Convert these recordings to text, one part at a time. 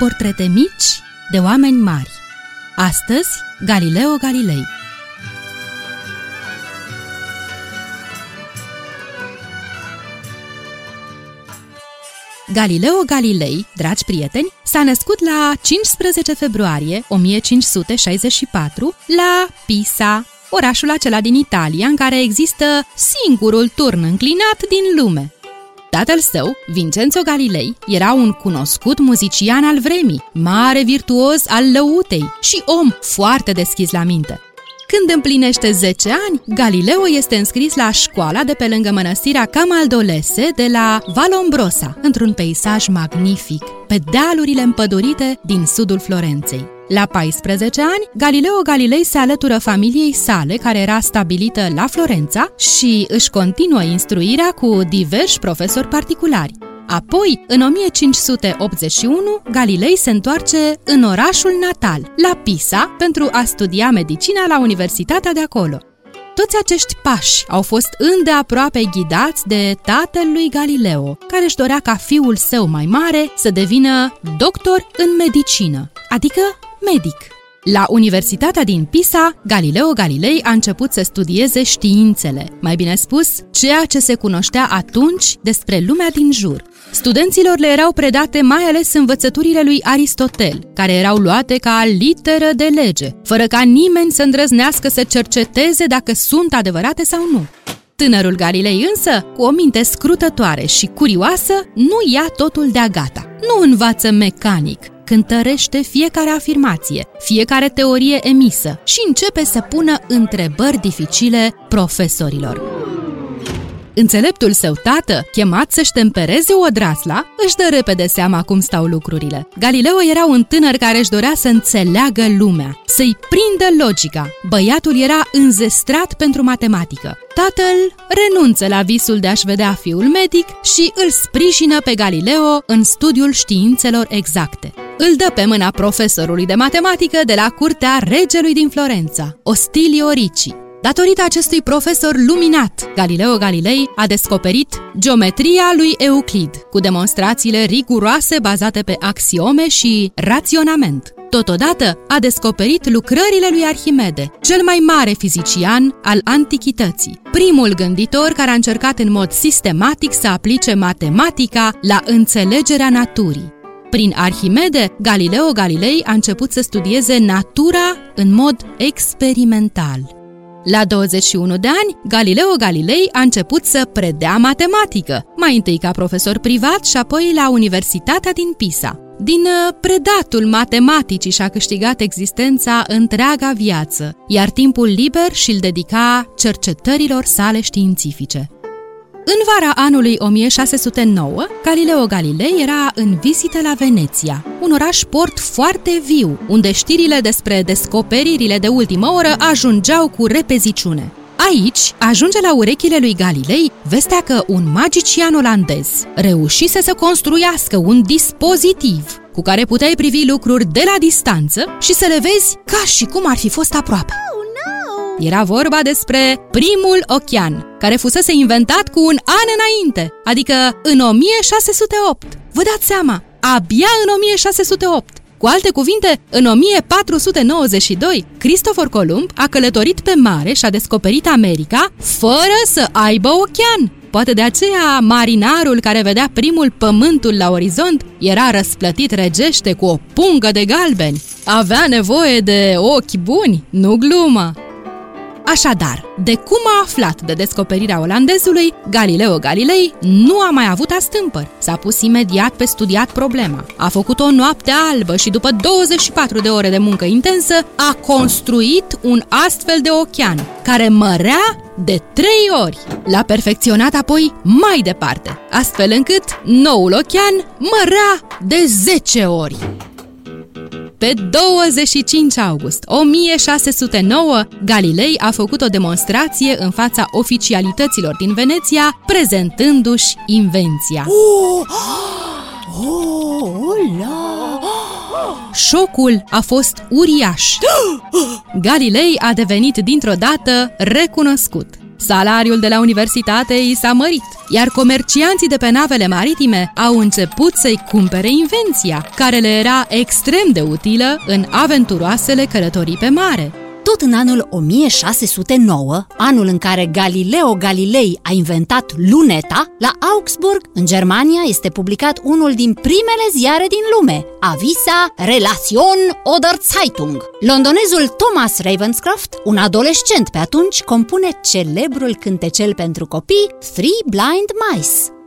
portrete mici de oameni mari. Astăzi, Galileo Galilei. Galileo Galilei, dragi prieteni, s-a născut la 15 februarie 1564 la Pisa, orașul acela din Italia în care există singurul turn înclinat din lume. Tatăl său, Vincenzo Galilei, era un cunoscut muzician al vremii, mare virtuos al lăutei și om foarte deschis la minte. Când împlinește 10 ani, Galileo este înscris la școala de pe lângă mănăstirea Camaldolese de la Valombrosa, într-un peisaj magnific, pe dealurile împădurite din sudul Florenței. La 14 ani, Galileo Galilei se alătură familiei sale, care era stabilită la Florența, și își continuă instruirea cu diversi profesori particulari. Apoi, în 1581, Galilei se întoarce în orașul natal, la Pisa, pentru a studia medicina la universitatea de acolo. Toți acești pași au fost îndeaproape ghidați de tatăl lui Galileo, care își dorea ca fiul său mai mare să devină doctor în medicină, adică medic. La Universitatea din Pisa, Galileo Galilei a început să studieze științele, mai bine spus, ceea ce se cunoștea atunci despre lumea din jur. Studenților le erau predate mai ales învățăturile lui Aristotel, care erau luate ca literă de lege, fără ca nimeni să îndrăznească să cerceteze dacă sunt adevărate sau nu. Tânărul Galilei însă, cu o minte scrutătoare și curioasă, nu ia totul de-a gata. Nu învață mecanic, cântărește fiecare afirmație, fiecare teorie emisă și începe să pună întrebări dificile profesorilor. Înțeleptul său tată, chemat să-și tempereze o drasla, își dă repede seama cum stau lucrurile. Galileo era un tânăr care își dorea să înțeleagă lumea, să-i prindă logica. Băiatul era înzestrat pentru matematică. Tatăl renunță la visul de a-și vedea fiul medic și îl sprijină pe Galileo în studiul științelor exacte. Îl dă pe mâna profesorului de matematică de la curtea regelui din Florența, Ostilio Ricci. Datorită acestui profesor luminat, Galileo Galilei a descoperit geometria lui Euclid, cu demonstrațiile riguroase bazate pe axiome și raționament. Totodată a descoperit lucrările lui Arhimede, cel mai mare fizician al antichității, primul gânditor care a încercat în mod sistematic să aplice matematica la înțelegerea naturii. Prin Arhimede, Galileo Galilei a început să studieze natura în mod experimental. La 21 de ani, Galileo Galilei a început să predea matematică, mai întâi ca profesor privat și apoi la Universitatea din Pisa. Din uh, predatul matematicii și-a câștigat existența întreaga viață, iar timpul liber și-l dedica cercetărilor sale științifice. În vara anului 1609, Galileo Galilei era în vizită la Veneția, un oraș port foarte viu, unde știrile despre descoperirile de ultimă oră ajungeau cu repeziciune. Aici ajunge la urechile lui Galilei vestea că un magician olandez reușise să construiască un dispozitiv cu care puteai privi lucruri de la distanță și să le vezi ca și cum ar fi fost aproape. Era vorba despre primul ochean, care fusese inventat cu un an înainte, adică în 1608. Vă dați seama, abia în 1608. Cu alte cuvinte, în 1492, Cristofor Columb a călătorit pe mare și a descoperit America fără să aibă ochean. Poate de aceea marinarul care vedea primul pământul la orizont era răsplătit regește cu o pungă de galbeni. Avea nevoie de ochi buni, nu glumă. Așadar, de cum a aflat de descoperirea olandezului, Galileo Galilei nu a mai avut astâmpări. S-a pus imediat pe studiat problema. A făcut o noapte albă și după 24 de ore de muncă intensă, a construit un astfel de ochean, care mărea de trei ori. L-a perfecționat apoi mai departe, astfel încât noul ochean mărea de 10 ori. Pe 25 august 1609, Galilei a făcut o demonstrație în fața oficialităților din Veneția, prezentându-și invenția. Oh! Oh, Șocul a fost uriaș. Galilei a devenit dintr-o dată recunoscut. Salariul de la universitate i s-a mărit iar comercianții de pe navele maritime au început să-i cumpere invenția, care le era extrem de utilă în aventuroasele călătorii pe mare. Tot în anul 1609, anul în care Galileo Galilei a inventat luneta, la Augsburg, în Germania, este publicat unul din primele ziare din lume, Avisa Relation oder Zeitung. Londonezul Thomas Ravenscroft, un adolescent pe atunci, compune celebrul cântecel pentru copii Three Blind Mice.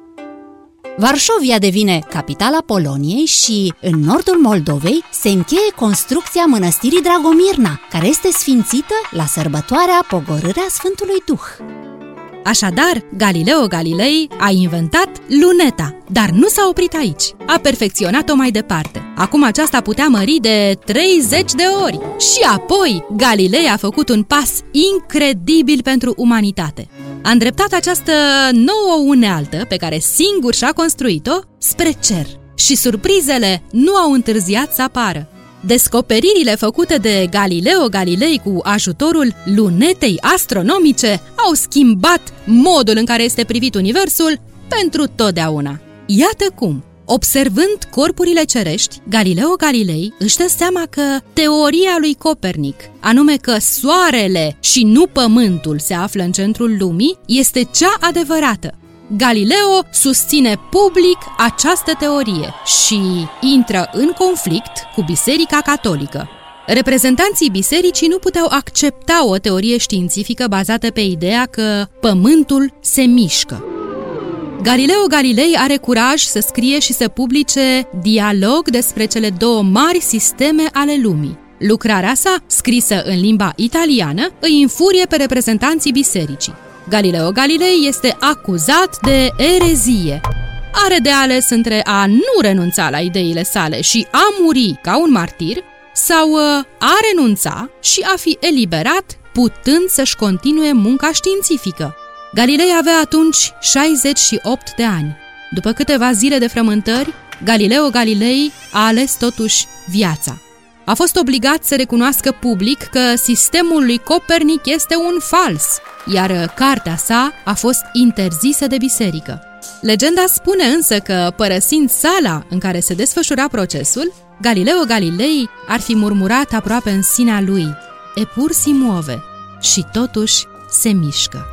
Varșovia devine capitala Poloniei și, în nordul Moldovei, se încheie construcția mănăstirii Dragomirna, care este sfințită la sărbătoarea Pogorârea Sfântului Duh. Așadar, Galileo Galilei a inventat luneta, dar nu s-a oprit aici. A perfecționat-o mai departe. Acum aceasta putea mări de 30 de ori. Și apoi, Galilei a făcut un pas incredibil pentru umanitate a îndreptat această nouă unealtă pe care singur și-a construit-o spre cer. Și surprizele nu au întârziat să apară. Descoperirile făcute de Galileo Galilei cu ajutorul lunetei astronomice au schimbat modul în care este privit Universul pentru totdeauna. Iată cum, Observând corpurile cerești, Galileo Galilei își dă seama că teoria lui Copernic, anume că Soarele și nu Pământul se află în centrul lumii, este cea adevărată. Galileo susține public această teorie și intră în conflict cu Biserica Catolică. Reprezentanții bisericii nu puteau accepta o teorie științifică bazată pe ideea că Pământul se mișcă. Galileo Galilei are curaj să scrie și să publice dialog despre cele două mari sisteme ale lumii. Lucrarea sa, scrisă în limba italiană, îi infurie pe reprezentanții bisericii. Galileo Galilei este acuzat de erezie. Are de ales între a nu renunța la ideile sale și a muri ca un martir, sau uh, a renunța și a fi eliberat, putând să-și continue munca științifică. Galilei avea atunci 68 de ani. După câteva zile de frământări, Galileo Galilei a ales totuși viața. A fost obligat să recunoască public că sistemul lui Copernic este un fals, iar cartea sa a fost interzisă de biserică. Legenda spune însă că, părăsind sala în care se desfășura procesul, Galileo Galilei ar fi murmurat aproape în sinea lui, Epur si muove, și totuși se mișcă.